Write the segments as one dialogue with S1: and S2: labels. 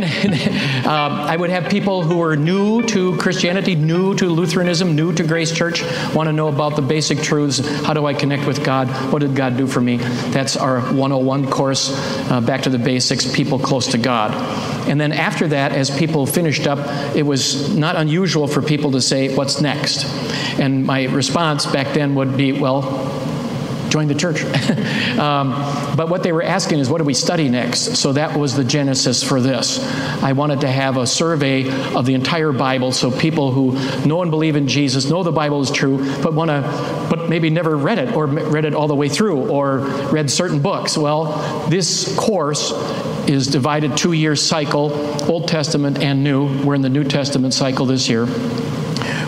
S1: when uh, I would have people who were new to Christianity, new to Lutheranism, new to Grace Church, want to know about the basic truths. How do I connect with God? What did God do for me? That's our 101 course, uh, Back to the Basics, People Close to God. And then after that, as people finished up, it was not unusual for people to say, What's next? And my response back then would be, Well, join the church. um, but what they were asking is, what do we study next? So that was the genesis for this. I wanted to have a survey of the entire Bible so people who know and believe in Jesus, know the Bible is true, but want to, but maybe never read it or read it all the way through or read certain books. Well, this course is divided two year cycle, Old Testament and New. We're in the New Testament cycle this year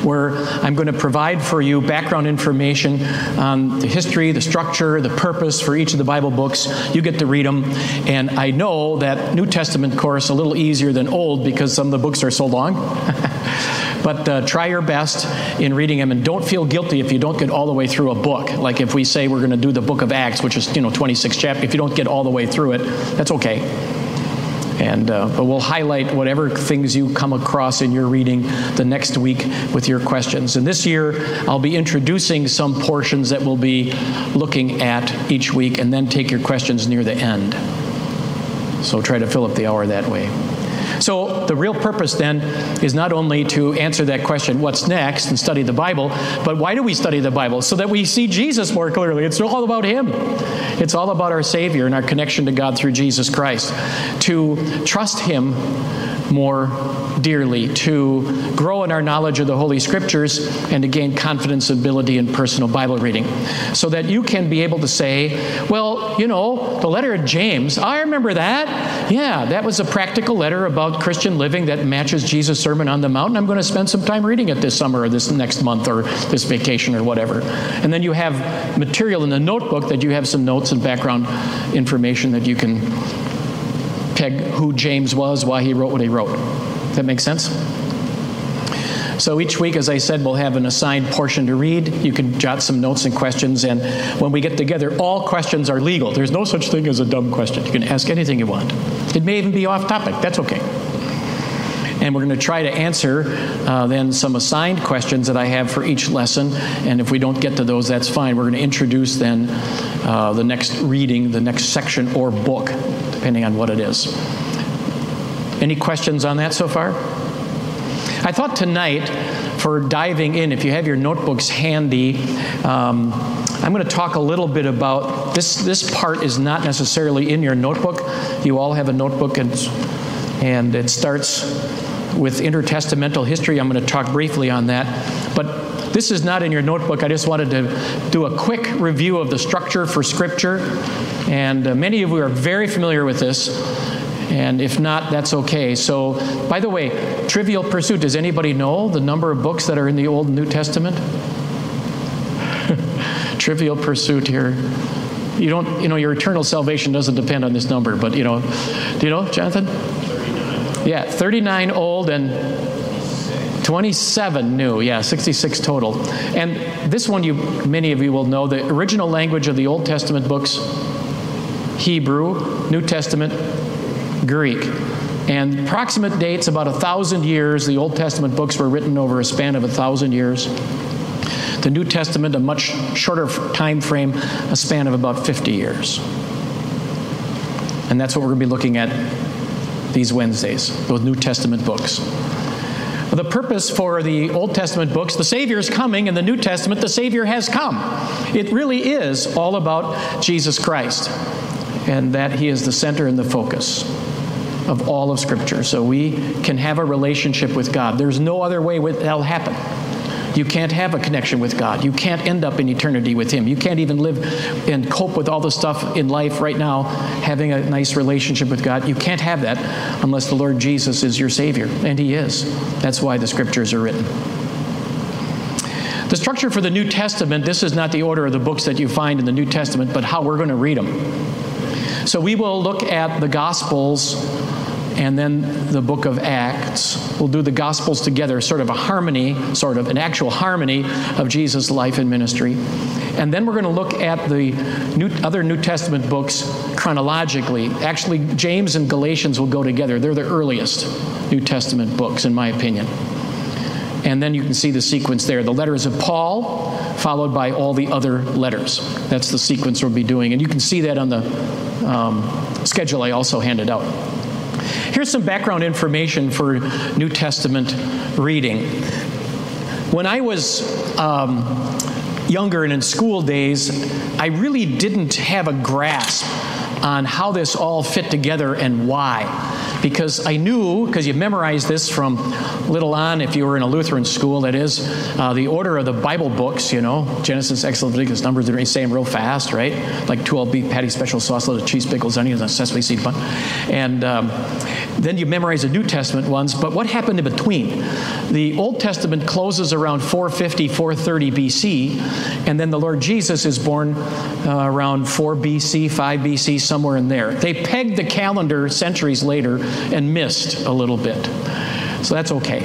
S1: where I'm going to provide for you background information on the history, the structure, the purpose for each of the Bible books. You get to read them. And I know that New Testament course a little easier than Old because some of the books are so long. but uh, try your best in reading them and don't feel guilty if you don't get all the way through a book like if we say we're going to do the book of acts which is you know 26 chapters if you don't get all the way through it that's okay and uh, but we'll highlight whatever things you come across in your reading the next week with your questions. And this year, I'll be introducing some portions that we'll be looking at each week, and then take your questions near the end. So try to fill up the hour that way. So, the real purpose then is not only to answer that question, what's next, and study the Bible, but why do we study the Bible? So that we see Jesus more clearly. It's all about Him. It's all about our Savior and our connection to God through Jesus Christ. To trust Him more dearly, to grow in our knowledge of the Holy Scriptures, and to gain confidence, and ability, in personal Bible reading. So that you can be able to say, well, you know, the letter of James, I remember that. Yeah, that was a practical letter about Christian living that matches Jesus' Sermon on the Mount. I'm going to spend some time reading it this summer or this next month or this vacation or whatever. And then you have material in the notebook that you have some notes and background information that you can peg who James was, why he wrote what he wrote. That makes sense? So each week, as I said, we'll have an assigned portion to read. You can jot some notes and questions, and when we get together, all questions are legal. There's no such thing as a dumb question. You can ask anything you want. It may even be off topic. That's okay. And we're going to try to answer uh, then some assigned questions that I have for each lesson. And if we don't get to those, that's fine. We're going to introduce then uh, the next reading, the next section or book, depending on what it is. Any questions on that so far? I thought tonight, for diving in, if you have your notebooks handy, um, I'm going to talk a little bit about this. This part is not necessarily in your notebook. You all have a notebook, and, and it starts with intertestamental history. I'm going to talk briefly on that. But this is not in your notebook. I just wanted to do a quick review of the structure for Scripture. And uh, many of you are very familiar with this. And if not, that's okay. So, by the way, trivial pursuit does anybody know the number of books that are in the Old and New Testament? trivial pursuit here. You don't, you know, your eternal salvation doesn't depend on this number, but, you know, do you know, Jonathan? 39. Yeah, 39 old and 27 new. Yeah, 66 total. And this one, you, many of you will know the original language of the Old Testament books Hebrew, New Testament, Greek. And approximate dates about a thousand years. The Old Testament books were written over a span of a thousand years. The New Testament, a much shorter time frame, a span of about 50 years. And that's what we're going to be looking at these Wednesdays, those New Testament books. The purpose for the Old Testament books, the Savior is coming. In the New Testament, the Savior has come. It really is all about Jesus Christ, and that He is the center and the focus of all of Scripture. So we can have a relationship with God. There's no other way that'll happen. You can't have a connection with God. You can't end up in eternity with Him. You can't even live and cope with all the stuff in life right now, having a nice relationship with God. You can't have that unless the Lord Jesus is your Savior, and He is. That's why the Scriptures are written. The structure for the New Testament, this is not the order of the books that you find in the New Testament, but how we're going to read them. So we will look at the Gospels and then the book of Acts. We'll do the Gospels together, sort of a harmony, sort of an actual harmony of Jesus' life and ministry. And then we're going to look at the new, other New Testament books chronologically. Actually, James and Galatians will go together. They're the earliest New Testament books, in my opinion. And then you can see the sequence there. The letters of Paul, followed by all the other letters. That's the sequence we'll be doing. And you can see that on the um, schedule I also handed out. Here's some background information for New Testament reading. When I was um, younger and in school days, I really didn't have a grasp on how this all fit together and why because I knew, because you memorized this from little on, if you were in a Lutheran school, that is, uh, the order of the Bible books, you know, Genesis, Exodus, Leviticus, Numbers, they say them real fast, right? Like 12 beef patty, special sauce, little cheese, pickles, onions, and sesame seed bun. And um, then you memorize the New Testament ones, but what happened in between? The Old Testament closes around 450, 430 BC, and then the Lord Jesus is born uh, around 4 BC, 5 BC, somewhere in there. They pegged the calendar centuries later and missed a little bit. So that's okay.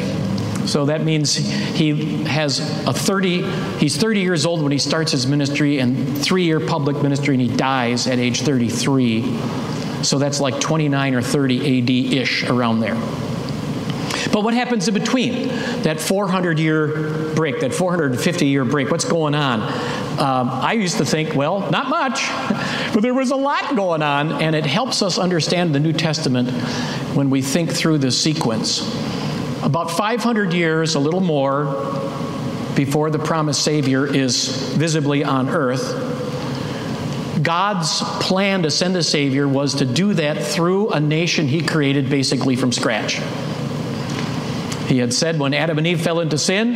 S1: So that means he has a 30, he's 30 years old when he starts his ministry and three year public ministry, and he dies at age 33. So that's like 29 or 30 AD ish around there. But what happens in between that 400 year break, that 450 year break? What's going on? Um, I used to think, well, not much, but there was a lot going on, and it helps us understand the New Testament when we think through the sequence. About 500 years, a little more, before the promised Savior is visibly on earth, God's plan to send a Savior was to do that through a nation He created basically from scratch. He had said when Adam and Eve fell into sin,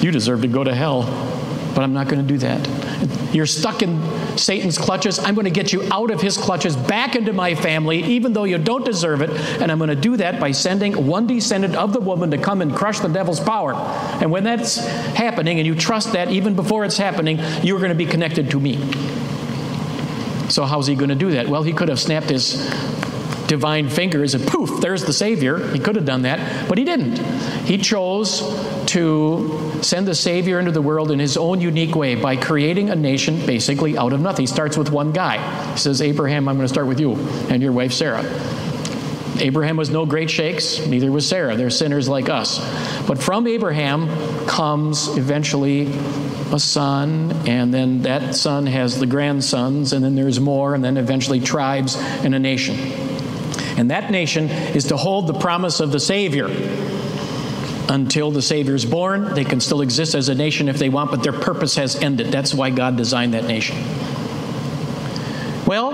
S1: You deserve to go to hell but I'm not going to do that. You're stuck in Satan's clutches. I'm going to get you out of his clutches back into my family, even though you don't deserve it. And I'm going to do that by sending one descendant of the woman to come and crush the devil's power. And when that's happening, and you trust that even before it's happening, you're going to be connected to me. So, how's he going to do that? Well, he could have snapped his divine fingers and poof, there's the Savior. He could have done that, but he didn't. He chose to send the Savior into the world in his own unique way by creating a nation basically out of nothing. He starts with one guy. He says, Abraham, I'm going to start with you and your wife Sarah. Abraham was no great shakes, neither was Sarah. They're sinners like us. But from Abraham comes eventually a son, and then that son has the grandsons, and then there's more, and then eventually tribes and a nation. And that nation is to hold the promise of the Savior. Until the Savior is born, they can still exist as a nation if they want, but their purpose has ended. That's why God designed that nation. Well,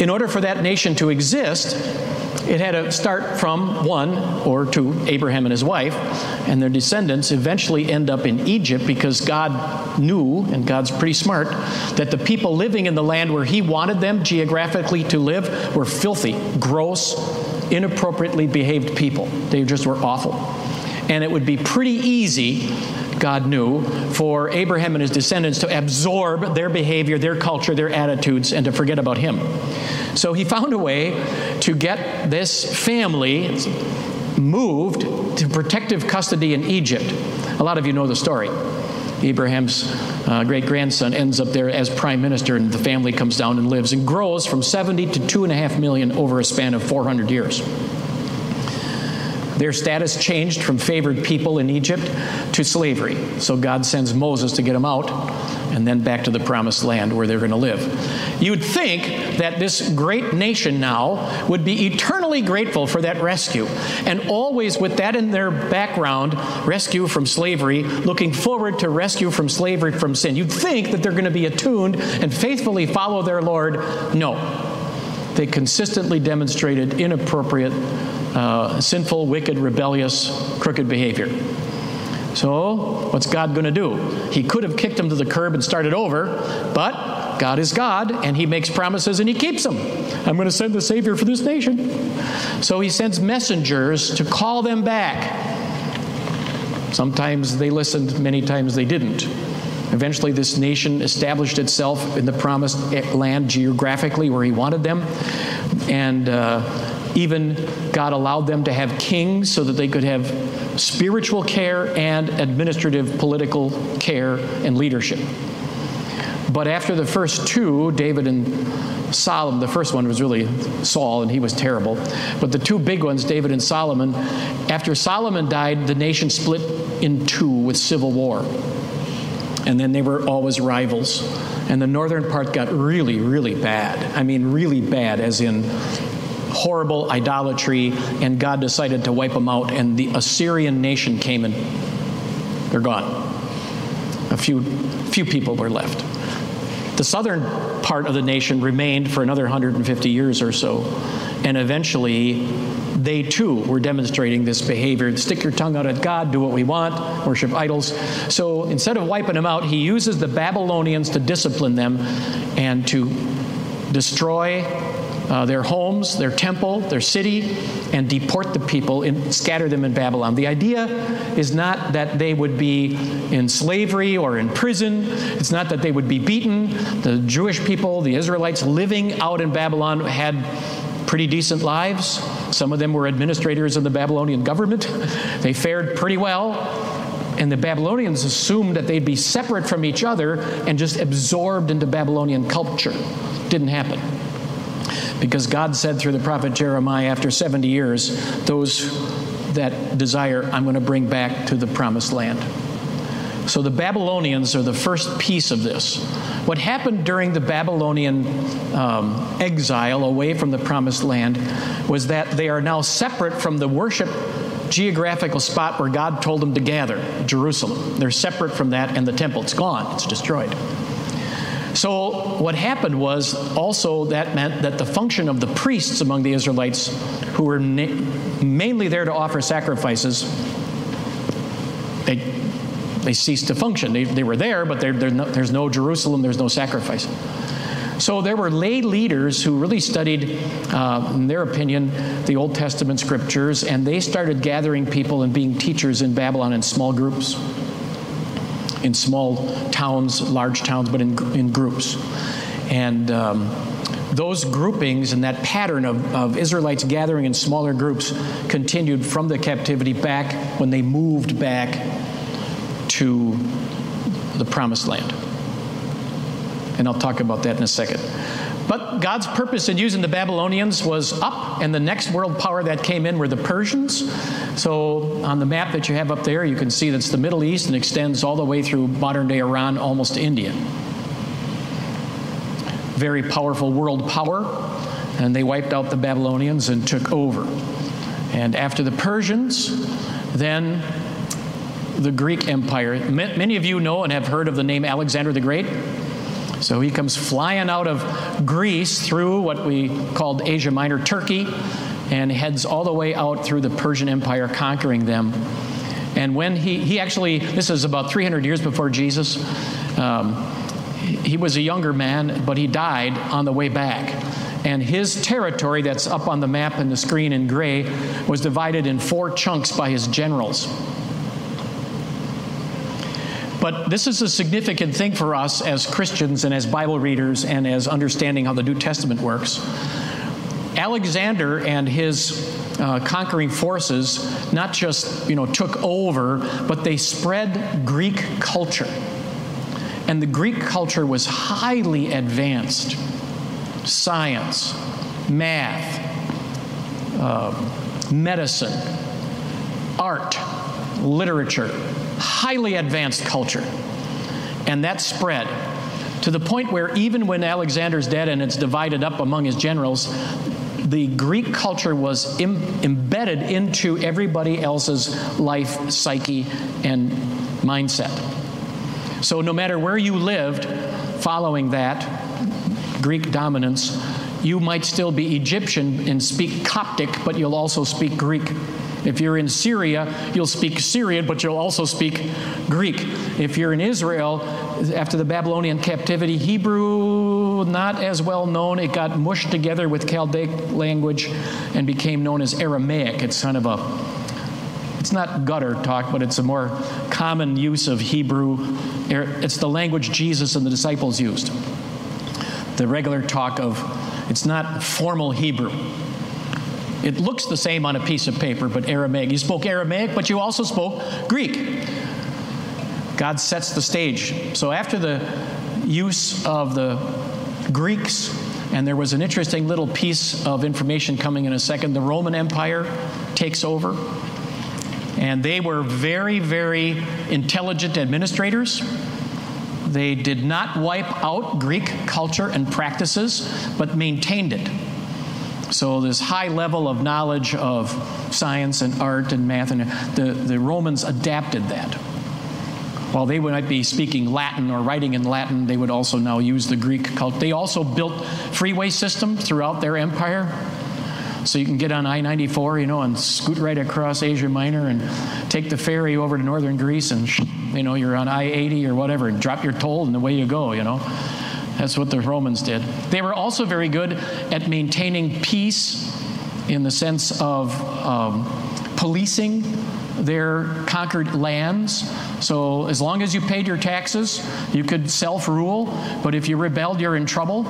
S1: in order for that nation to exist, it had to start from one or two, Abraham and his wife, and their descendants eventually end up in Egypt because God knew, and God's pretty smart, that the people living in the land where He wanted them geographically to live were filthy, gross, inappropriately behaved people. They just were awful. And it would be pretty easy God knew, for Abraham and his descendants to absorb their behavior, their culture, their attitudes, and to forget about him. So he found a way to get this family moved to protective custody in Egypt. A lot of you know the story. Abraham's uh, great grandson ends up there as prime minister, and the family comes down and lives and grows from 70 to 2.5 million over a span of 400 years. Their status changed from favored people in Egypt to slavery. So God sends Moses to get them out and then back to the promised land where they're going to live. You'd think that this great nation now would be eternally grateful for that rescue and always with that in their background, rescue from slavery, looking forward to rescue from slavery from sin. You'd think that they're going to be attuned and faithfully follow their Lord. No. They consistently demonstrated inappropriate uh, sinful, wicked, rebellious, crooked behavior. So, what's God going to do? He could have kicked them to the curb and started over, but God is God, and He makes promises and He keeps them. I'm going to send the Savior for this nation. So, He sends messengers to call them back. Sometimes they listened, many times they didn't. Eventually, this nation established itself in the promised land geographically where He wanted them. And uh, even God allowed them to have kings so that they could have spiritual care and administrative political care and leadership. But after the first two, David and Solomon, the first one was really Saul, and he was terrible. But the two big ones, David and Solomon, after Solomon died, the nation split in two with civil war. And then they were always rivals. And the northern part got really, really bad. I mean, really bad, as in horrible idolatry, and God decided to wipe them out, and the Assyrian nation came and they're gone. A few, few people were left. The southern part of the nation remained for another 150 years or so, and eventually they too were demonstrating this behavior stick your tongue out at God, do what we want, worship idols. So instead of wiping them out, he uses the Babylonians to discipline them and to destroy uh, their homes, their temple, their city, and deport the people and scatter them in Babylon. The idea is not that they would be in slavery or in prison, it's not that they would be beaten. The Jewish people, the Israelites living out in Babylon, had pretty decent lives. Some of them were administrators in the Babylonian government. They fared pretty well. And the Babylonians assumed that they'd be separate from each other and just absorbed into Babylonian culture. Didn't happen. Because God said through the prophet Jeremiah, after 70 years, those that desire, I'm going to bring back to the promised land. So the Babylonians are the first piece of this. What happened during the Babylonian um, exile away from the promised land was that they are now separate from the worship geographical spot where God told them to gather, Jerusalem. They're separate from that, and the temple, it's gone, it's destroyed. So, what happened was also that meant that the function of the priests among the Israelites, who were na- mainly there to offer sacrifices, they, they ceased to function. They, they were there, but no, there's no Jerusalem, there's no sacrifice. So there were lay leaders who really studied, uh, in their opinion, the Old Testament scriptures, and they started gathering people and being teachers in Babylon in small groups in small towns, large towns, but in, in groups. And um, those groupings and that pattern of, of Israelites gathering in smaller groups continued from the captivity back when they moved back to the promised land. And I'll talk about that in a second. But God's purpose in using the Babylonians was up, and the next world power that came in were the Persians. So on the map that you have up there, you can see that's the Middle East and extends all the way through modern day Iran, almost to India. Very powerful world power, and they wiped out the Babylonians and took over. And after the Persians, then the Greek Empire. Many of you know and have heard of the name Alexander the Great. So he comes flying out of Greece through what we called Asia Minor, Turkey, and heads all the way out through the Persian Empire, conquering them. And when he, he actually, this is about 300 years before Jesus, um, he was a younger man, but he died on the way back. And his territory, that's up on the map and the screen in gray, was divided in four chunks by his generals. But this is a significant thing for us as Christians and as Bible readers and as understanding how the New Testament works. Alexander and his uh, conquering forces not just you know took over, but they spread Greek culture, and the Greek culture was highly advanced. Science, math, uh, medicine, art, literature, highly advanced culture. And that spread to the point where even when Alexander's dead and it's divided up among his generals, the Greek culture was Im- embedded into everybody else's life, psyche, and mindset. So no matter where you lived following that Greek dominance, you might still be Egyptian and speak Coptic, but you'll also speak Greek. If you're in Syria, you'll speak Syrian, but you'll also speak Greek. If you're in Israel, after the Babylonian captivity, Hebrew, not as well known. It got mushed together with Chaldaic language and became known as Aramaic. It's kind of a it's not gutter talk, but it's a more common use of Hebrew. Er, it's the language Jesus and the disciples used. The regular talk of It's not formal Hebrew. It looks the same on a piece of paper, but Aramaic. You spoke Aramaic, but you also spoke Greek. God sets the stage. So after the use of the Greeks, and there was an interesting little piece of information coming in a second, the Roman Empire takes over. And they were very, very intelligent administrators. They did not wipe out Greek culture and practices, but maintained it. So, this high level of knowledge of science and art and math, and the, the Romans adapted that. While they might be speaking Latin or writing in Latin, they would also now use the Greek cult. They also built freeway systems throughout their empire. So you can get on I 94, you know, and scoot right across Asia Minor and take the ferry over to northern Greece, and, you know, you're on I 80 or whatever, and drop your toll, and away you go, you know. That's what the Romans did. They were also very good at maintaining peace in the sense of um, policing their conquered lands. So, as long as you paid your taxes, you could self rule, but if you rebelled, you're in trouble.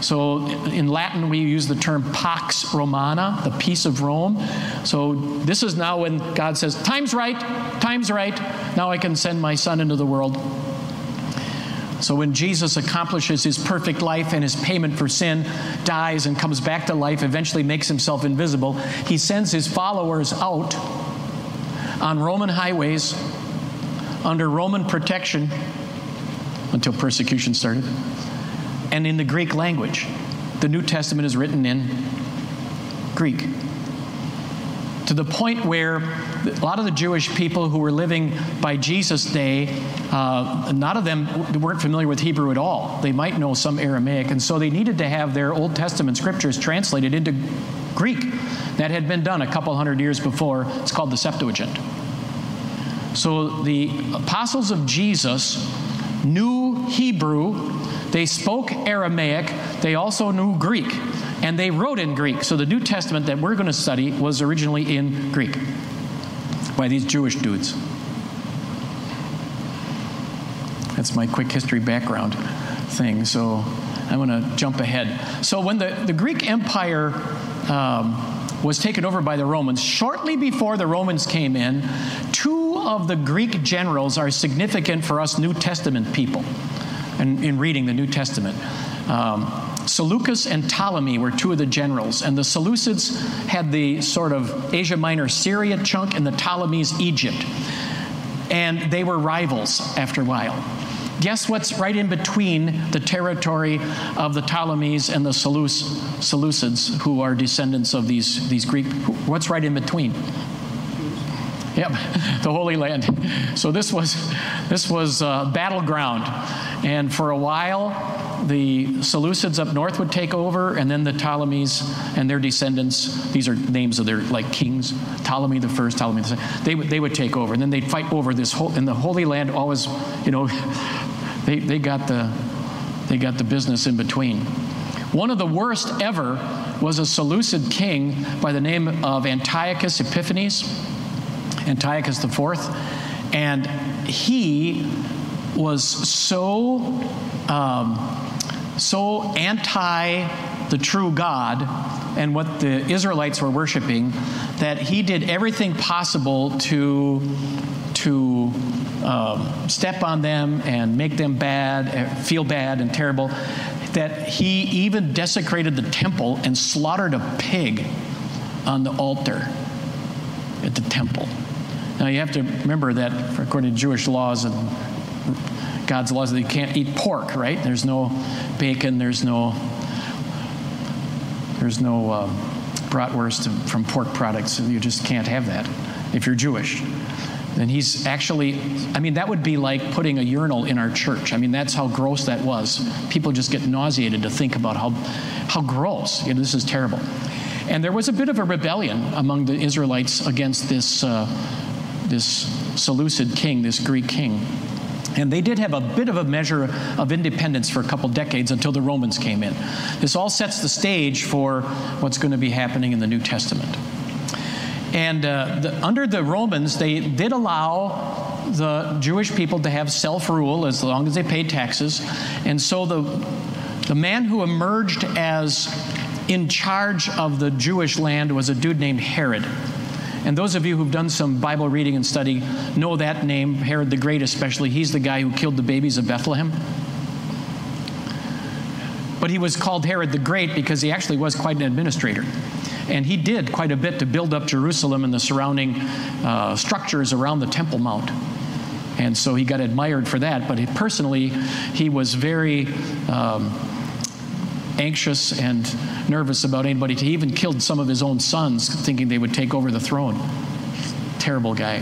S1: So, in Latin, we use the term Pax Romana, the peace of Rome. So, this is now when God says, Time's right, time's right, now I can send my son into the world. So when Jesus accomplishes his perfect life and his payment for sin, dies and comes back to life, eventually makes himself invisible, he sends his followers out on Roman highways under Roman protection until persecution started, and in the Greek language. The New Testament is written in Greek to the point where a lot of the Jewish people who were living by Jesus' day, uh, none of them weren't familiar with Hebrew at all. They might know some Aramaic, and so they needed to have their Old Testament scriptures translated into Greek. That had been done a couple hundred years before. It's called the Septuagint. So the apostles of Jesus knew Hebrew, they spoke Aramaic, they also knew Greek and they wrote in Greek. So the New Testament that we're going to study was originally in Greek by these Jewish dudes. That's my quick history background thing. So I'm going to jump ahead. So when the, the Greek Empire um, was taken over by the Romans, shortly before the Romans came in, two of the Greek generals are significant for us New Testament people and in reading the New Testament. Um, Seleucus and Ptolemy were two of the generals, and the Seleucids had the sort of Asia Minor Syria chunk, and the Ptolemies Egypt. And they were rivals after a while. Guess what's right in between the territory of the Ptolemies and the Seleucids, who are descendants of these, these Greek? What's right in between? Yep, the Holy Land. So this was this was a battleground, and for a while the Seleucids up north would take over, and then the Ptolemies and their descendants, these are names of their like kings, Ptolemy the first, Ptolemy the second, they, they would take over. And then they'd fight over this whole, and the Holy Land always, you know, they, they, got the, they got the business in between. One of the worst ever was a Seleucid king by the name of Antiochus Epiphanes, Antiochus IV, and he was so um, so anti the true God and what the Israelites were worshiping that he did everything possible to, to um, step on them and make them bad, eh, feel bad and terrible, that he even desecrated the temple and slaughtered a pig on the altar at the temple. Now you have to remember that according to Jewish laws and God's laws that you can't eat pork, right? There's no bacon, there's no there's no um, bratwurst from pork products. And you just can't have that if you're Jewish. And he's actually, I mean, that would be like putting a urinal in our church. I mean, that's how gross that was. People just get nauseated to think about how, how gross. You know, this is terrible. And there was a bit of a rebellion among the Israelites against this, uh, this Seleucid king, this Greek king. And they did have a bit of a measure of independence for a couple decades until the Romans came in. This all sets the stage for what's going to be happening in the New Testament. And uh, the, under the Romans, they did allow the Jewish people to have self rule as long as they paid taxes. And so the, the man who emerged as in charge of the Jewish land was a dude named Herod. And those of you who've done some Bible reading and study know that name, Herod the Great especially. He's the guy who killed the babies of Bethlehem. But he was called Herod the Great because he actually was quite an administrator. And he did quite a bit to build up Jerusalem and the surrounding uh, structures around the Temple Mount. And so he got admired for that. But he, personally, he was very um, anxious and nervous about anybody. He even killed some of his own sons, thinking they would take over the throne. Terrible guy.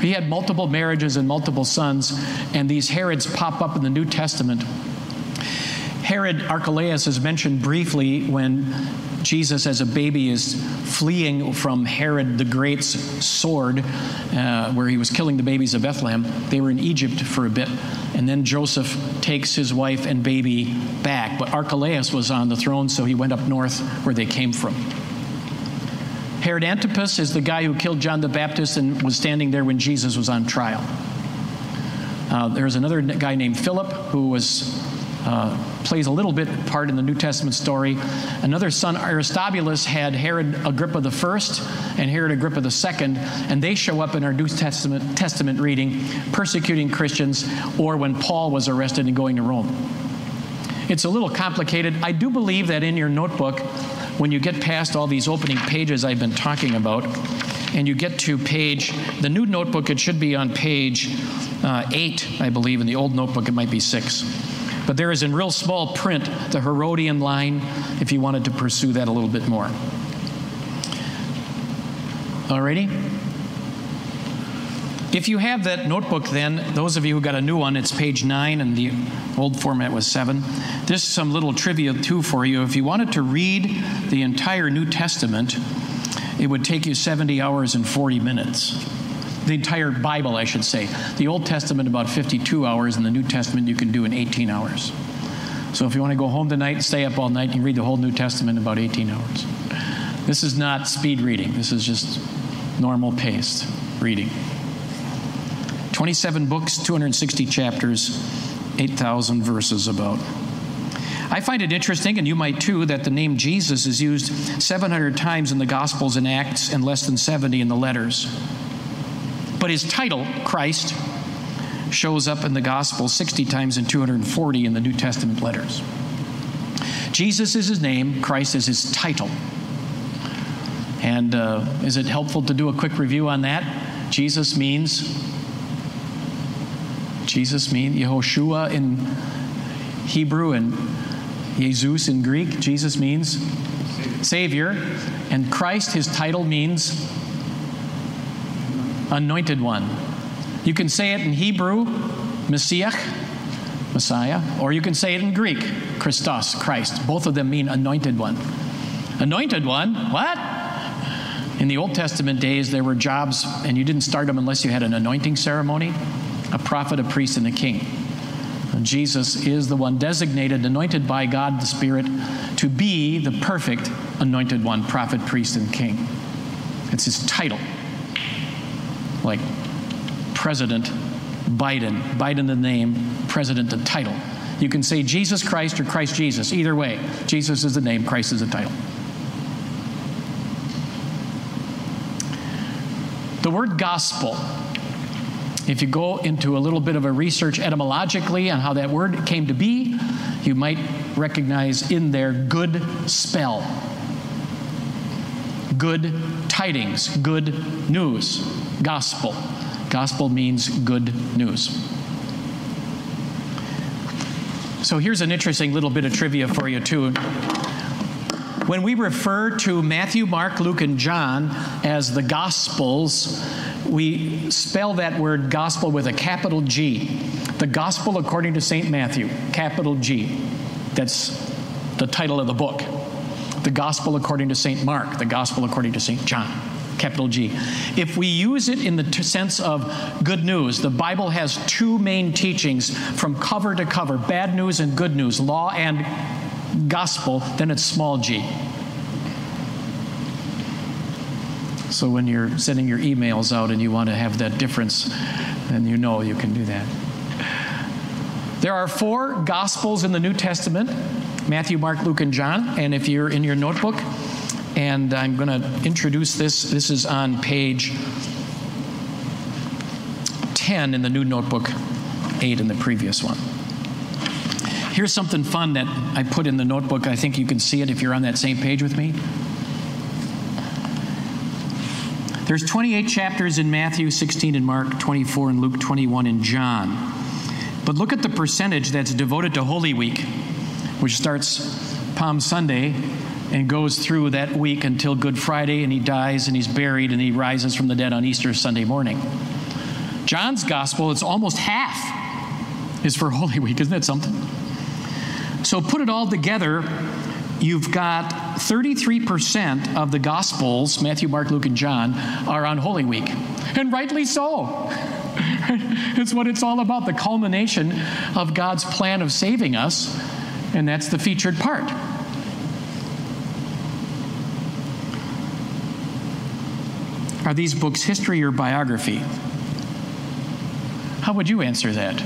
S1: He had multiple marriages and multiple sons, and these Herods pop up in the New Testament. Herod Archelaus is mentioned briefly when Jesus, as a baby, is fleeing from Herod the Great's sword, uh, where he was killing the babies of Bethlehem. They were in Egypt for a bit, and then Joseph takes his wife and baby back. But Archelaus was on the throne, so he went up north where they came from. Herod Antipas is the guy who killed John the Baptist and was standing there when Jesus was on trial. Uh, there's another guy named Philip who was uh, plays a little bit part in the New Testament story. Another son, Aristobulus, had Herod Agrippa I and Herod Agrippa II, and they show up in our New Testament, Testament reading, persecuting Christians, or when Paul was arrested and going to Rome. It's a little complicated. I do believe that in your notebook, when you get past all these opening pages I've been talking about, and you get to page, the new notebook, it should be on page uh, 8, I believe. In the old notebook, it might be 6. But there is in real small print the Herodian line if you wanted to pursue that a little bit more. Alrighty? If you have that notebook, then, those of you who got a new one, it's page 9 and the old format was 7. This is some little trivia, too, for you. If you wanted to read the entire New Testament, it would take you 70 hours and 40 minutes the entire Bible, I should say. The Old Testament, about 52 hours, and the New Testament, you can do in 18 hours. So if you want to go home tonight and stay up all night, you read the whole New Testament in about 18 hours. This is not speed reading, this is just normal paced reading. 27 books, 260 chapters, 8,000 verses about. I find it interesting, and you might too, that the name Jesus is used 700 times in the Gospels and Acts and less than 70 in the letters. But his title, Christ, shows up in the Gospel 60 times and 240 in the New Testament letters. Jesus is his name, Christ is his title. And uh, is it helpful to do a quick review on that? Jesus means, Jesus means Yehoshua in Hebrew and Jesus in Greek. Jesus means Savior. And Christ, his title means anointed one. You can say it in Hebrew, Messiah, Messiah, or you can say it in Greek, Christos, Christ. Both of them mean anointed one. Anointed one? What? In the Old Testament days, there were jobs, and you didn't start them unless you had an anointing ceremony a prophet, a priest, and a king. And Jesus is the one designated, anointed by God the Spirit, to be the perfect anointed one, prophet, priest, and king. It's his title like President Biden, Biden the name, President the title. You can say Jesus Christ or Christ Jesus. Either way, Jesus is the name, Christ is the title. The word gospel, if you go into a little bit of a research etymologically on how that word came to be, you might recognize in there good spell, good tidings, good news gospel. Gospel means good news. So here's an interesting little bit of trivia for you, too. When we refer to Matthew, Mark, Luke, and John as the Gospels, we spell that word gospel with a capital G. The Gospel according to St. Matthew, capital G. That's the title of the book. The Gospel according to St. Mark, the Gospel according to St. John capital G. If we use it in the t- sense of good news, the Bible has two main teachings from cover to cover bad news and good news, law and gospel, then it's small g. So when you're sending your emails out and you want to have that difference, then you know you can do that. There are four gospels in the New Testament Matthew, Mark, Luke, and John. And if you're in your notebook, and I'm going to introduce this, this is on page 10 in the new notebook, 8 in the previous one. Here's something fun that I put in the notebook. I think you can see it if you're on that same page with me. There's 28 chapters in Matthew 16 and Mark 24 and Luke 21 and John. But look at the percentage that's devoted to Holy Week, which starts Palm Sunday and goes through that week until Good Friday, and he dies and he's buried and he rises from the dead on Easter Sunday morning. John's gospel, it's almost half is for Holy Week. Isn't that something? So put it all together, you've got 33% of the gospels, Matthew, Mark, Luke, and John, are on Holy Week. And rightly so. it's what it's all about the culmination of God's plan of saving us, and that's the featured part. Are these books history or biography? How would you answer that?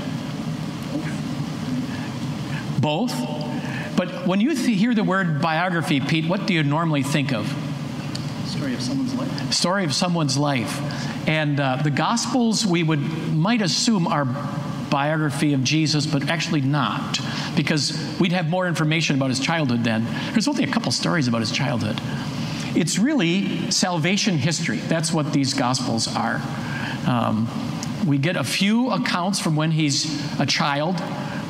S1: Both? But when you th- hear the word biography, Pete, what do you normally think of?
S2: Story of someone's life.
S1: Story of someone's life. And uh, the Gospels, we would might assume are biography of Jesus, but actually not, because we'd have more information about his childhood then. There's only a couple stories about his childhood. It's really salvation history. That's what these Gospels are. Um, we get a few accounts from when he's a child.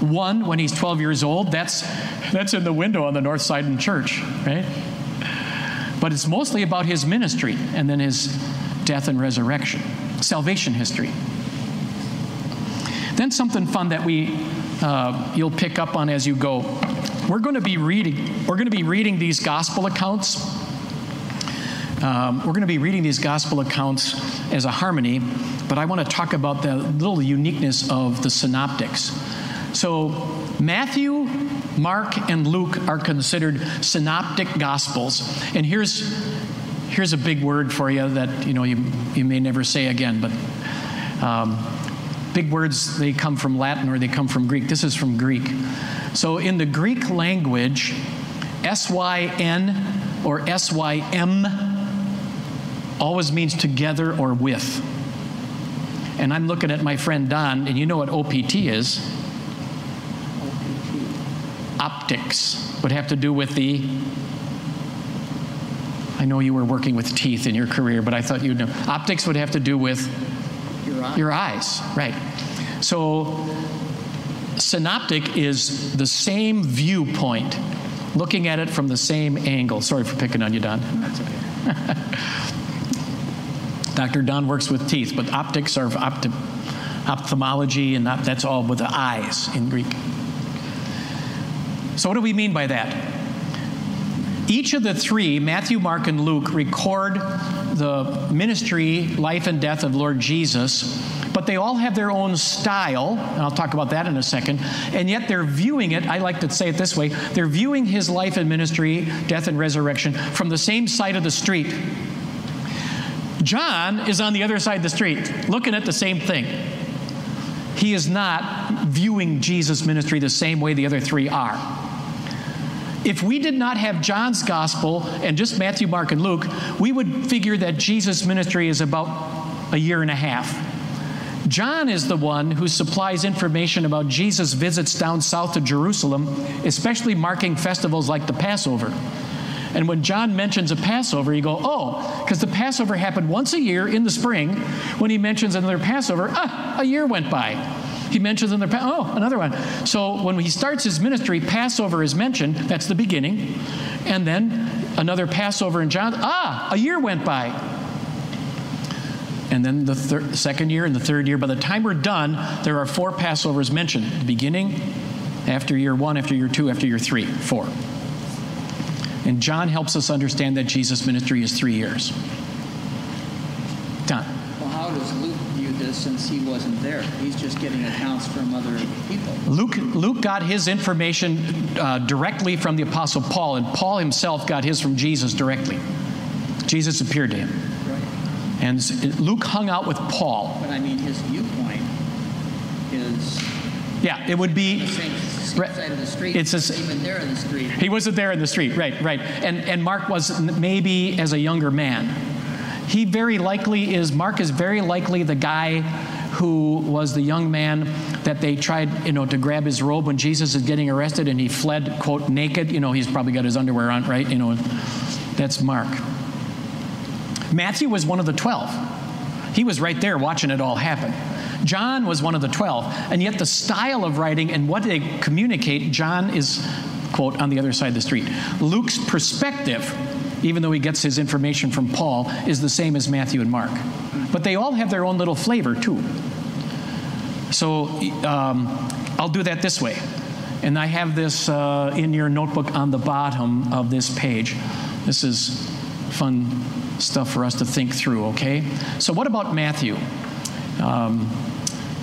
S1: One when he's 12 years old. That's that's in the window on the north side in church, right? But it's mostly about his ministry and then his death and resurrection, salvation history. Then something fun that we uh, you'll pick up on as you go. We're going to be reading. We're going to be reading these gospel accounts. Um, we're going to be reading these gospel accounts as a harmony but I want to talk about the little uniqueness of the synoptics. So, Matthew, Mark, and Luke are considered synoptic gospels. And here's, here's a big word for you that you know you, you may never say again, but um, big words they come from Latin or they come from Greek. This is from Greek. So in the Greek language, S Y N or S Y M always means together or with. And I'm looking at my friend Don, and you know what OPT is? Optics would have to do with the. I know you were working with teeth in your career, but I thought you'd know. Optics would have to do with
S2: Your eye.
S1: your eyes, right? So, synoptic is the same viewpoint, looking at it from the same angle. Sorry for picking on you, Don.
S2: That's okay.
S1: Dr. Don works with teeth, but optics are opti- ophthalmology, and op- that's all with the eyes in Greek. So, what do we mean by that? Each of the three, Matthew, Mark, and Luke, record the ministry, life, and death of Lord Jesus, but they all have their own style, and I'll talk about that in a second, and yet they're viewing it, I like to say it this way they're viewing his life and ministry, death and resurrection, from the same side of the street. John is on the other side of the street, looking at the same thing. He is not viewing Jesus' ministry the same way the other three are. If we did not have John's gospel and just Matthew, Mark, and Luke, we would figure that Jesus' ministry is about a year and a half. John is the one who supplies information about Jesus' visits down south to Jerusalem, especially marking festivals like the Passover. And when John mentions a Passover, you go, oh, because the Passover happened once a year in the spring. When he mentions another Passover, ah, a year went by. He mentions another, oh, another one. So when he starts his ministry, Passover is mentioned. That's the beginning. And then another Passover in John, ah, a year went by. And then the thir- second year and the third year. By the time we're done, there are four Passovers mentioned the beginning, after year one, after year two, after year three, four. And John helps us understand that Jesus' ministry is three years. Don.
S2: Well, how does Luke view this since he wasn't there? He's just getting accounts from other people.
S1: Luke, Luke got his information uh, directly from the Apostle Paul, and Paul himself got his from Jesus directly. Jesus appeared to him.
S2: Right.
S1: And Luke hung out with Paul.
S2: But I mean, his viewpoint is
S1: Yeah, it would be Right.
S2: side of the street.
S1: It's a
S2: He wasn't even there in the street.
S1: He wasn't there in the street, right, right. And, and Mark was maybe as a younger man. He very likely is, Mark is very likely the guy who was the young man that they tried, you know, to grab his robe when Jesus is getting arrested and he fled, quote, naked. You know, he's probably got his underwear on, right? You know, that's Mark. Matthew was one of the 12. He was right there watching it all happen. John was one of the 12. And yet, the style of writing and what they communicate, John is, quote, on the other side of the street. Luke's perspective, even though he gets his information from Paul, is the same as Matthew and Mark. But they all have their own little flavor, too. So um, I'll do that this way. And I have this uh, in your notebook on the bottom of this page. This is fun stuff for us to think through, okay? So, what about Matthew? Um,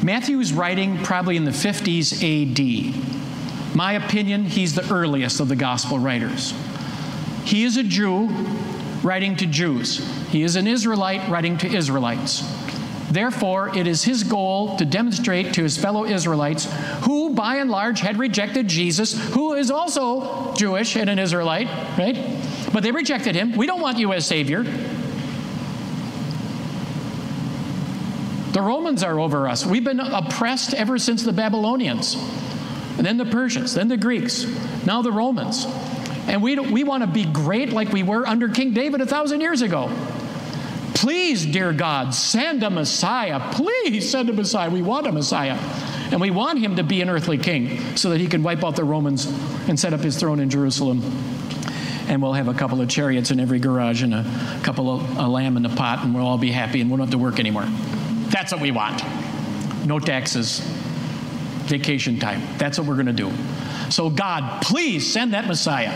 S1: Matthew is writing probably in the 50s AD. My opinion, he's the earliest of the gospel writers. He is a Jew writing to Jews, he is an Israelite writing to Israelites. Therefore, it is his goal to demonstrate to his fellow Israelites, who by and large had rejected Jesus, who is also Jewish and an Israelite, right? But they rejected him. We don't want you as Savior. The Romans are over us. We've been oppressed ever since the Babylonians, and then the Persians, then the Greeks, now the Romans. And we, we want to be great like we were under King David a thousand years ago. Please, dear God, send a Messiah. Please send a Messiah. We want a Messiah. And we want him to be an earthly king so that he can wipe out the Romans and set up his throne in Jerusalem. And we'll have a couple of chariots in every garage and a couple of a lamb in the pot, and we'll all be happy and we don't have to work anymore. That's what we want. No taxes, vacation time. That's what we're going to do. So, God, please send that Messiah.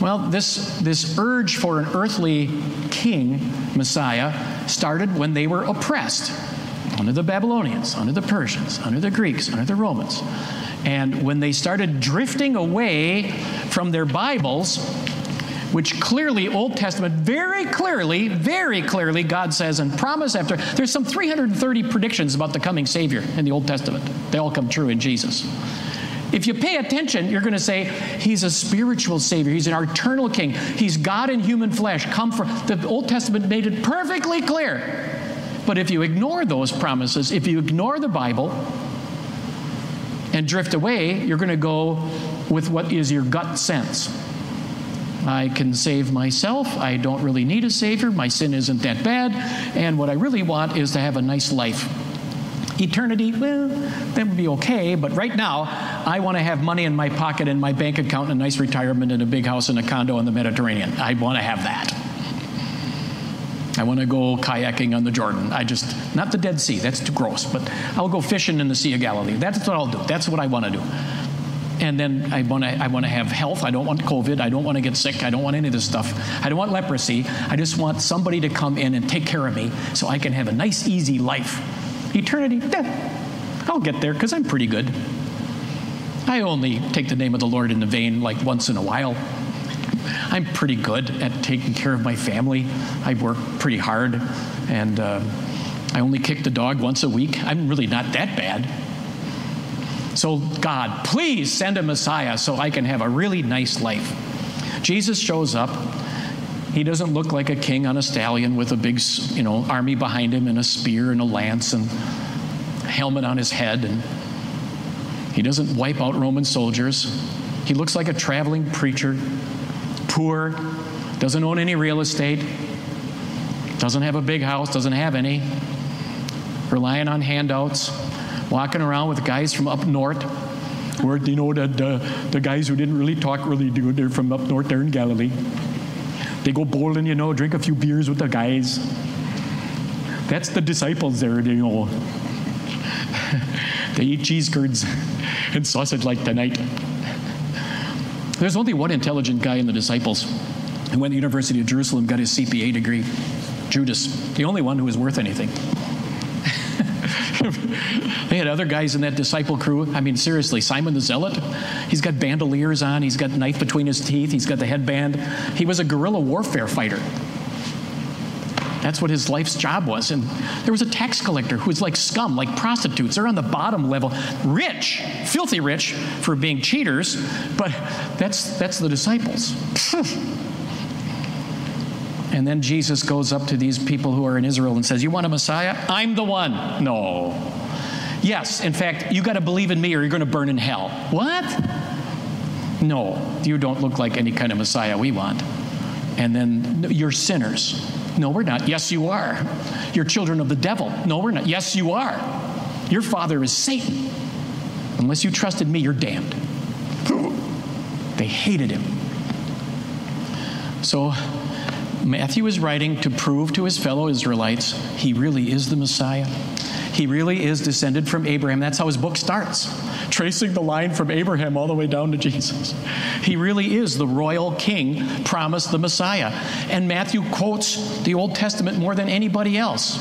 S1: Well, this, this urge for an earthly king, Messiah, started when they were oppressed under the Babylonians, under the Persians, under the Greeks, under the Romans. And when they started drifting away from their Bibles, which clearly, Old Testament, very clearly, very clearly, God says and promise after, there's some 330 predictions about the coming Savior in the Old Testament. They all come true in Jesus. If you pay attention, you're going to say, He's a spiritual Savior. He's an eternal King. He's God in human flesh. Come from the Old Testament made it perfectly clear. But if you ignore those promises, if you ignore the Bible and drift away, you're going to go with what is your gut sense. I can save myself. I don't really need a Savior. My sin isn't that bad. And what I really want is to have a nice life. Eternity, well, that would be okay, but right now, I want to have money in my pocket and my bank account and a nice retirement and a big house and a condo in the Mediterranean. I want to have that. I want to go kayaking on the Jordan. I just, not the Dead Sea, that's too gross, but I'll go fishing in the Sea of Galilee. That's what I'll do. That's what I want to do. And then I want to I want to have health. I don't want COVID. I don't want to get sick. I don't want any of this stuff. I don't want leprosy. I just want somebody to come in and take care of me so I can have a nice, easy life. Eternity, eh, I'll get there because I'm pretty good. I only take the name of the Lord in the vain like once in a while. I'm pretty good at taking care of my family. I work pretty hard, and uh, I only kick the dog once a week. I'm really not that bad. So, God, please send a Messiah so I can have a really nice life. Jesus shows up. He doesn't look like a king on a stallion with a big, you know, army behind him and a spear and a lance and a helmet on his head. And he doesn't wipe out Roman soldiers. He looks like a traveling preacher, poor, doesn't own any real estate, doesn't have a big house, doesn't have any, relying on handouts, walking around with guys from up north. Where you know the, the, the guys who didn't really talk really good, they're from up north there in Galilee. They go bowling, you know, drink a few beers with the guys. That's the disciples there, you know. they eat cheese curds and sausage like tonight. There's only one intelligent guy in the disciples who went to the University of Jerusalem, got his CPA degree. Judas, the only one who was worth anything. they had other guys in that disciple crew. I mean, seriously, Simon the Zealot, he's got bandoliers on, he's got knife between his teeth, he's got the headband. He was a guerrilla warfare fighter. That's what his life's job was. And there was a tax collector who was like scum, like prostitutes. They're on the bottom level, rich, filthy rich for being cheaters, but that's, that's the disciples. and then Jesus goes up to these people who are in Israel and says, You want a Messiah? I'm the one. No. Yes, in fact, you got to believe in me or you're going to burn in hell. What? No, you don't look like any kind of Messiah we want. And then you're sinners. No, we're not. Yes, you are. You're children of the devil. No, we're not. Yes, you are. Your father is Satan. Unless you trusted me, you're damned. They hated him. So Matthew is writing to prove to his fellow Israelites he really is the Messiah. He really is descended from Abraham. That's how his book starts, tracing the line from Abraham all the way down to Jesus. He really is the royal king promised the Messiah. And Matthew quotes the Old Testament more than anybody else.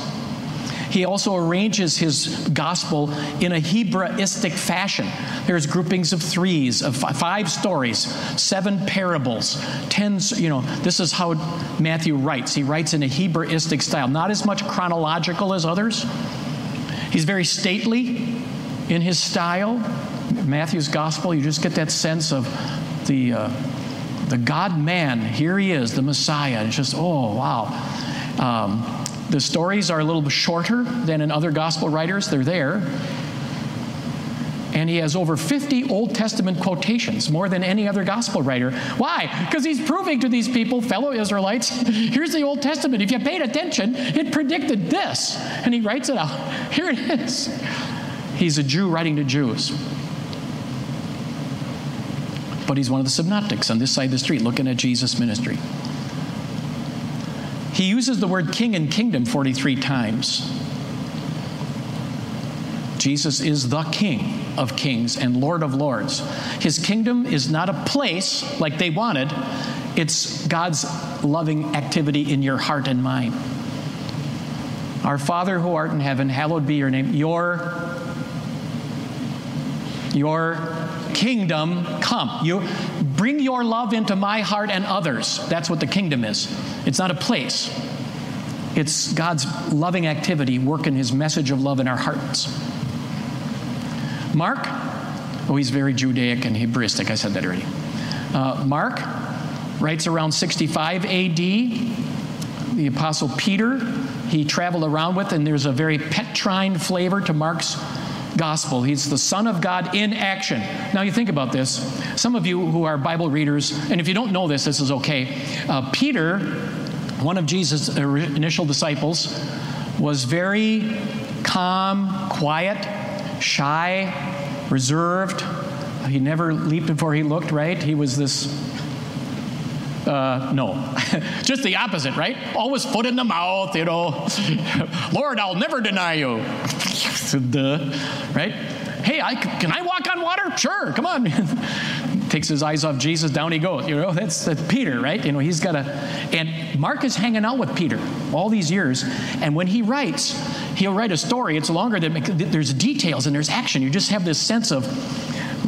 S1: He also arranges his gospel in a Hebraistic fashion. There's groupings of threes, of five stories, seven parables, ten, you know, this is how Matthew writes. He writes in a Hebraistic style, not as much chronological as others. He's very stately in his style. Matthew's gospel, you just get that sense of the, uh, the God man. Here he is, the Messiah. It's just, oh, wow. Um, the stories are a little shorter than in other gospel writers, they're there. And he has over 50 Old Testament quotations, more than any other gospel writer. Why? Because he's proving to these people, fellow Israelites, here's the Old Testament. If you paid attention, it predicted this. And he writes it out. Here it is. He's a Jew writing to Jews. But he's one of the synoptics on this side of the street looking at Jesus' ministry. He uses the word king and kingdom 43 times. Jesus is the King of kings and Lord of lords. His kingdom is not a place like they wanted, it's God's loving activity in your heart and mind. Our Father who art in heaven, hallowed be your name. Your, your kingdom come. You bring your love into my heart and others. That's what the kingdom is. It's not a place. It's God's loving activity working his message of love in our hearts. Mark, oh, he's very Judaic and Hebraistic. I said that already. Uh, Mark writes around 65 AD. The Apostle Peter, he traveled around with, and there's a very Petrine flavor to Mark's gospel. He's the Son of God in action. Now, you think about this. Some of you who are Bible readers, and if you don't know this, this is okay. Uh, Peter, one of Jesus' initial disciples, was very calm, quiet, shy, reserved. He never leaped before he looked, right? He was this uh, no, just the opposite, right? Always foot in the mouth, you know. Lord, I'll never deny you. Duh, right? Hey, I, can I walk on water? Sure, come on. Takes his eyes off Jesus, down he goes. You know, that's, that's Peter, right? You know, he's got a. And Mark is hanging out with Peter all these years. And when he writes, he'll write a story. It's longer than there's details and there's action. You just have this sense of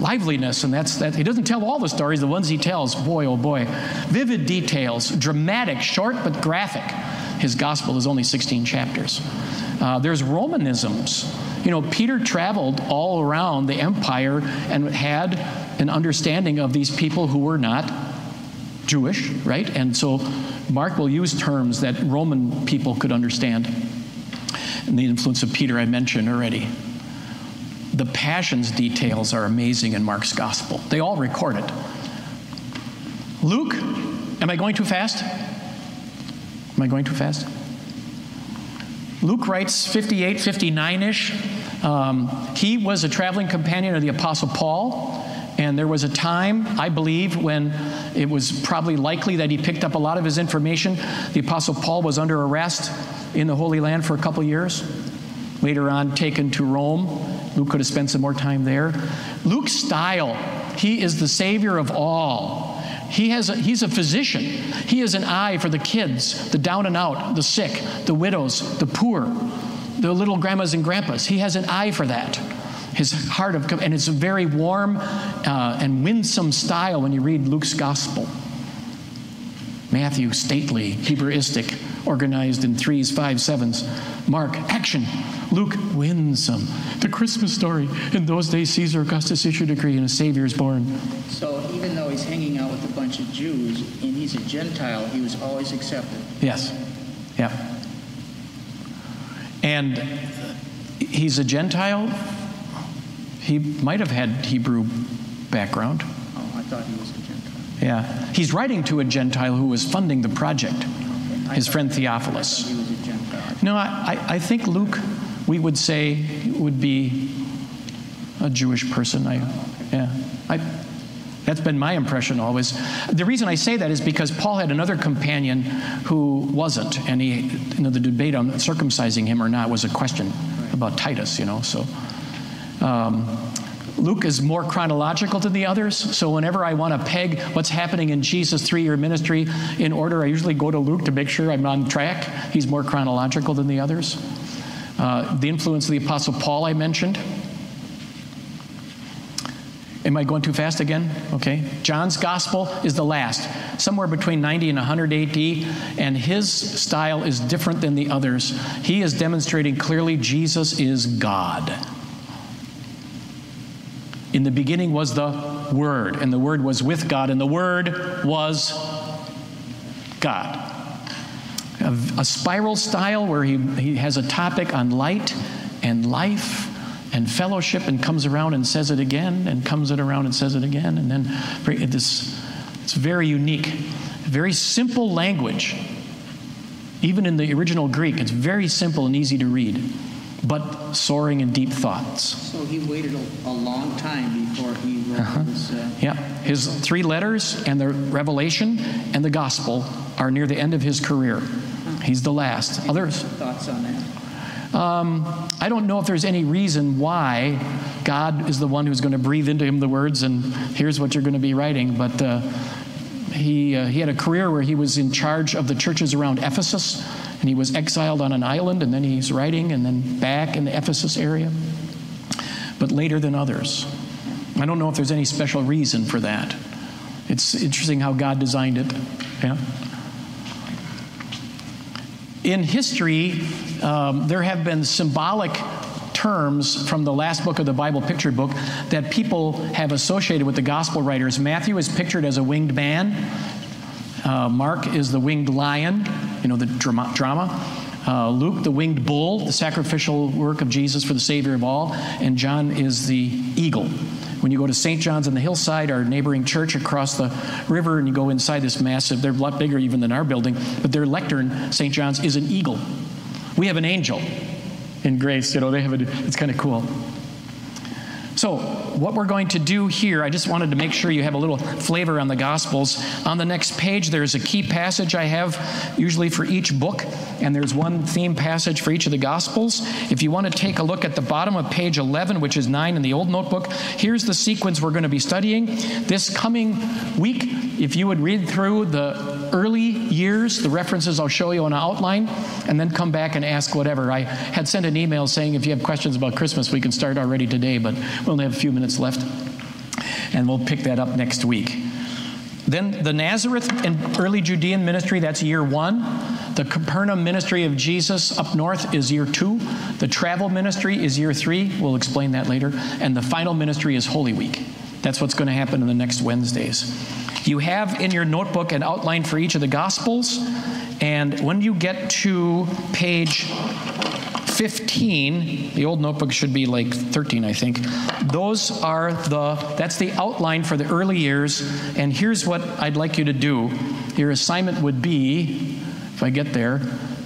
S1: liveliness, and that's that. He doesn't tell all the stories. The ones he tells, boy, oh boy, vivid details, dramatic, short but graphic. His gospel is only 16 chapters. Uh, there's Romanisms. You know, Peter traveled all around the empire and had an understanding of these people who were not Jewish, right? And so Mark will use terms that Roman people could understand. And the influence of Peter I mentioned already. The passions details are amazing in Mark's gospel. They all record it. Luke, am I going too fast? Am I going too fast? Luke writes 58, 59 ish. Um, he was a traveling companion of the Apostle Paul. And there was a time, I believe, when it was probably likely that he picked up a lot of his information. The Apostle Paul was under arrest in the Holy Land for a couple years. Later on, taken to Rome. Luke could have spent some more time there. Luke's style, he is the Savior of all. He has a, he's a physician. He has an eye for the kids, the down and out, the sick, the widows, the poor, the little grandmas and grandpas. He has an eye for that. His heart of, and it's a very warm uh, and winsome style when you read Luke's gospel. Matthew, stately, Hebraistic. Organized in threes, fives, sevens. Mark, action. Luke, winsome. The Christmas story. In those days, Caesar Augustus issued a decree and a Savior is born.
S2: So even though he's hanging out with a bunch of Jews and he's a Gentile, he was always accepted.
S1: Yes. Yeah. And he's a Gentile. He might have had Hebrew background.
S2: Oh, I thought he was a Gentile.
S1: Yeah. He's writing to a Gentile who was funding the project, his friend Theophilus. No, I, I- I think Luke, we would say, would be a Jewish person. I, yeah. I, that's been my impression always. The reason I say that is because Paul had another companion who wasn't, and he, you know, the debate on circumcising him or not was a question about Titus, you know, so. Um, Luke is more chronological than the others, so whenever I want to peg what's happening in Jesus' three year ministry in order, I usually go to Luke to make sure I'm on track. He's more chronological than the others. Uh, the influence of the Apostle Paul, I mentioned. Am I going too fast again? Okay. John's gospel is the last, somewhere between 90 and 100 AD, and his style is different than the others. He is demonstrating clearly Jesus is God. In the beginning was the Word, and the Word was with God, and the Word was God. A, a spiral style where he, he has a topic on light and life and fellowship and comes around and says it again and comes it around and says it again and then it is, it's very unique very simple language even in the original greek it's very simple and easy to read but soaring in deep thoughts
S2: So he waited a, a long time before he wrote
S1: Uh-huh.
S2: this. Uh,
S1: yeah his three letters and the revelation and the gospel are near the end of his career he's the last others
S2: thoughts on that?
S1: Um, I don't know if there's any reason why God is the one who's going to breathe into him the words and here's what you're going to be writing. But uh, he, uh, he had a career where he was in charge of the churches around Ephesus and he was exiled on an island and then he's writing and then back in the Ephesus area, but later than others. I don't know if there's any special reason for that. It's interesting how God designed it. Yeah. In history, um, there have been symbolic terms from the last book of the Bible, picture book, that people have associated with the gospel writers. Matthew is pictured as a winged man. Uh, Mark is the winged lion, you know, the drama. drama. Uh, Luke, the winged bull, the sacrificial work of Jesus for the Savior of all. And John is the eagle. When you go to St. John's on the hillside, our neighboring church across the river, and you go inside this massive, they're a lot bigger even than our building, but their lectern, St. John's, is an eagle. We have an angel in grace. You know, they have a, it's kind of cool. So, what we're going to do here, I just wanted to make sure you have a little flavor on the Gospels. On the next page, there's a key passage I have usually for each book, and there's one theme passage for each of the Gospels. If you want to take a look at the bottom of page 11, which is 9 in the old notebook, here's the sequence we're going to be studying. This coming week, if you would read through the early years, the references I'll show you on an outline, and then come back and ask whatever. I had sent an email saying if you have questions about Christmas, we can start already today, but we only have a few minutes left, and we'll pick that up next week. Then the Nazareth and early Judean ministry, that's year one. The Capernaum ministry of Jesus up north is year two. The travel ministry is year three. We'll explain that later. And the final ministry is Holy Week. That's what's going to happen in the next Wednesdays. You have in your notebook an outline for each of the Gospels. And when you get to page 15, the old notebook should be like 13, I think. Those are the, that's the outline for the early years. And here's what I'd like you to do. Your assignment would be, if I get there,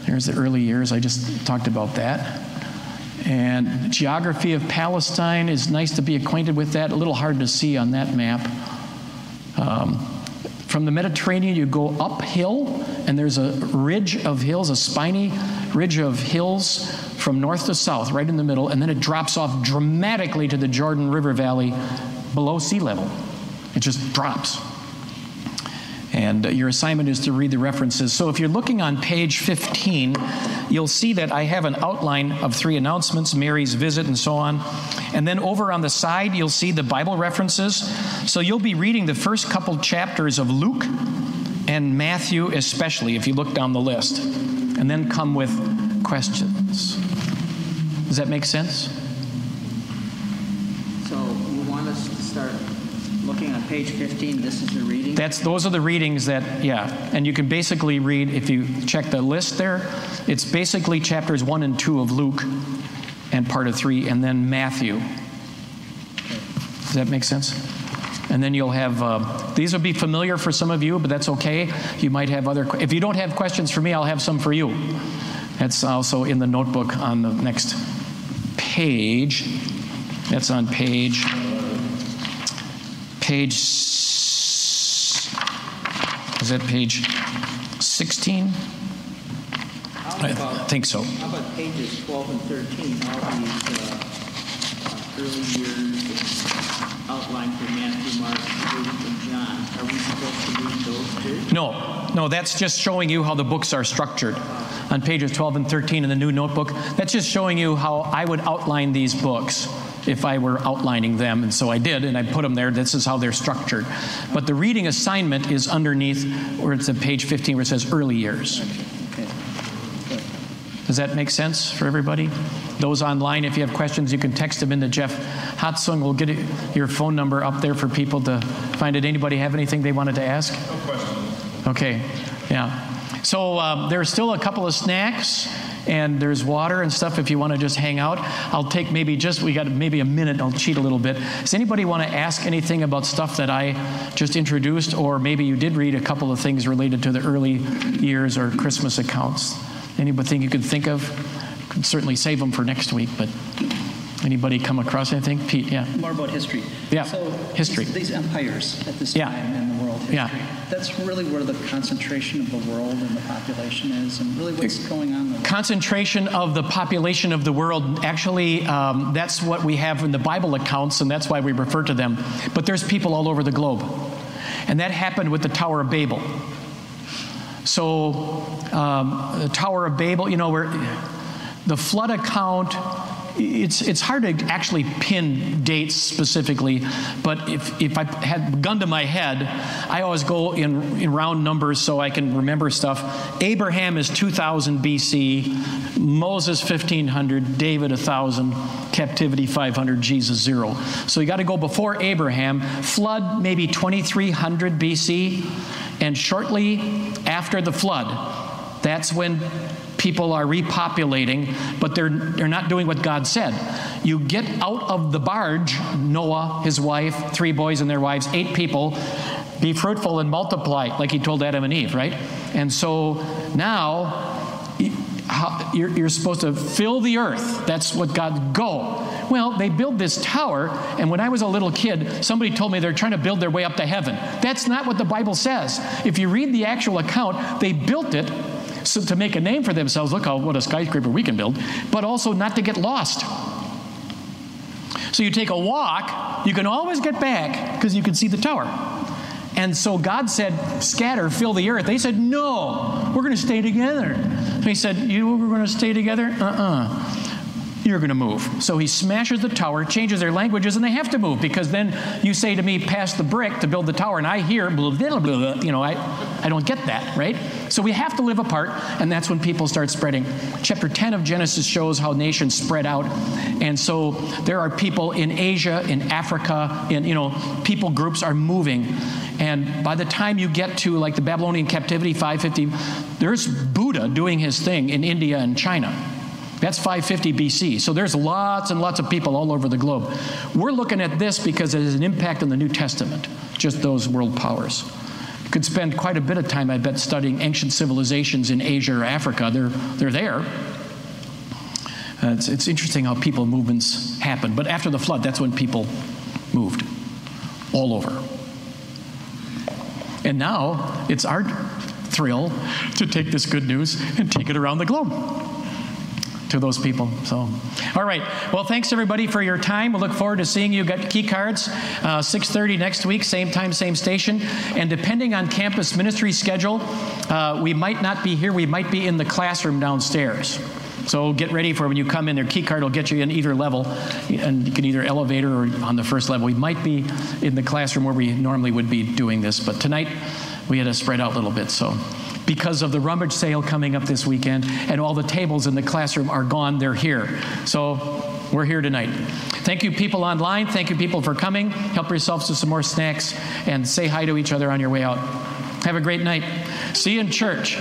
S1: there's the early years. I just talked about that. And geography of Palestine is nice to be acquainted with that. A little hard to see on that map. Um, from the Mediterranean, you go uphill, and there's a ridge of hills, a spiny ridge of hills from north to south, right in the middle, and then it drops off dramatically to the Jordan River Valley below sea level. It just drops. And uh, your assignment is to read the references. So if you're looking on page 15, you'll see that I have an outline of three announcements Mary's visit and so on. And then over on the side, you'll see the Bible references. So you'll be reading the first couple chapters of Luke, and Matthew especially, if you look down the list, and then come with questions. Does that make sense?
S2: So you want us to start looking on page 15? This is the reading?
S1: That's those are the readings that yeah, and you can basically read if you check the list there. It's basically chapters one and two of Luke, and part of three, and then Matthew. Does that make sense? And then you'll have uh, these will be familiar for some of you, but that's okay. You might have other. If you don't have questions for me, I'll have some for you. That's also in the notebook on the next page. That's on page page is that page 16? I think so.
S2: how about pages 12 and 13? All these uh, uh, early years outlined for Matthew, Mark, Luke, and John. Are we supposed to read those too?
S1: No, no, that's just showing you how the books are structured. On pages 12 and 13 in the new notebook, that's just showing you how I would outline these books if I were outlining them. And so I did, and I put them there. This is how they're structured. But the reading assignment is underneath where it's at page 15 where it says early years. Does that make sense for everybody? Those online, if you have questions, you can text them into Jeff Hatsung. We'll get it- your phone number up there for people to find it. Anybody have anything they wanted to ask? No questions. Okay, yeah. So um, there's still a couple of snacks and there's water and stuff if you want to just hang out. I'll take maybe just, we got maybe a minute, I'll cheat a little bit. Does anybody want to ask anything about stuff that I just introduced, or maybe you did read a couple of things related to the early years or Christmas accounts? Anybody think you could think of? Could certainly save them for next week, but anybody come across anything? Pete, yeah.
S3: More about history.
S1: Yeah,
S3: So
S1: history.
S3: These, these empires at this
S1: Yeah.
S3: time in the world history.
S1: Yeah.
S3: That's really where the concentration of the world and the population is, and really what's going on. in the world.
S1: concentration of the population of the world actually um, that's what we have in the bible accounts and that's why we refer to them but there's people all over the globe and that happened with the tower of babel so um, the tower of babel you know where the flood account it's, it's hard to actually pin dates specifically, but if, if I had gun to my head, I always go in, in round numbers so I can remember stuff. Abraham is 2000 BC, Moses 1500, David 1000, captivity 500, Jesus zero. So you got to go before Abraham, flood maybe 2300 BC, and shortly after the flood, that's when people are repopulating, but they're, they're not doing what God said. You get out of the barge, Noah, his wife, three boys and their wives, eight people, be fruitful and multiply, like he told Adam and Eve, right? And so now you're, you're supposed to fill the earth. That's what God, go. Well, they build this tower, and when I was a little kid, somebody told me they're trying to build their way up to heaven. That's not what the Bible says. If you read the actual account, they built it so to make a name for themselves. Look how what a skyscraper we can build, but also not to get lost. So you take a walk, you can always get back because you can see the tower. And so God said, scatter, fill the earth. They said, no, we're going to stay together. He said, you we're going to stay together? Uh-uh. You're going to move. So he smashes the tower, changes their languages, and they have to move because then you say to me, pass the brick to build the tower, and I hear, blah, blah, blah, you know, I, I don't get that, right? So we have to live apart, and that's when people start spreading. Chapter 10 of Genesis shows how nations spread out. And so there are people in Asia, in Africa, in, you know, people groups are moving. And by the time you get to like the Babylonian captivity, 550, there's Buddha doing his thing in India and China. That's 550 BC. So there's lots and lots of people all over the globe. We're looking at this because it has an impact on the New Testament, just those world powers. You could spend quite a bit of time, I bet, studying ancient civilizations in Asia or Africa. They're, they're there. Uh, it's, it's interesting how people movements happen. But after the flood, that's when people moved all over. And now it's our thrill to take this good news and take it around the globe to those people. So, all right. Well, thanks everybody for your time. We look forward to seeing you. Got key cards. Uh, 6:30 next week, same time, same station. And depending on campus ministry schedule, uh, we might not be here. We might be in the classroom downstairs. So get ready for when you come in. Their key card will get you in either level, and you can either elevator or on the first level. We might be in the classroom where we normally would be doing this, but tonight we had to spread out a little bit. So, because of the rummage sale coming up this weekend, and all the tables in the classroom are gone, they're here. So, we're here tonight. Thank you, people online. Thank you, people, for coming. Help yourselves to some more snacks and say hi to each other on your way out. Have a great night. See you in church.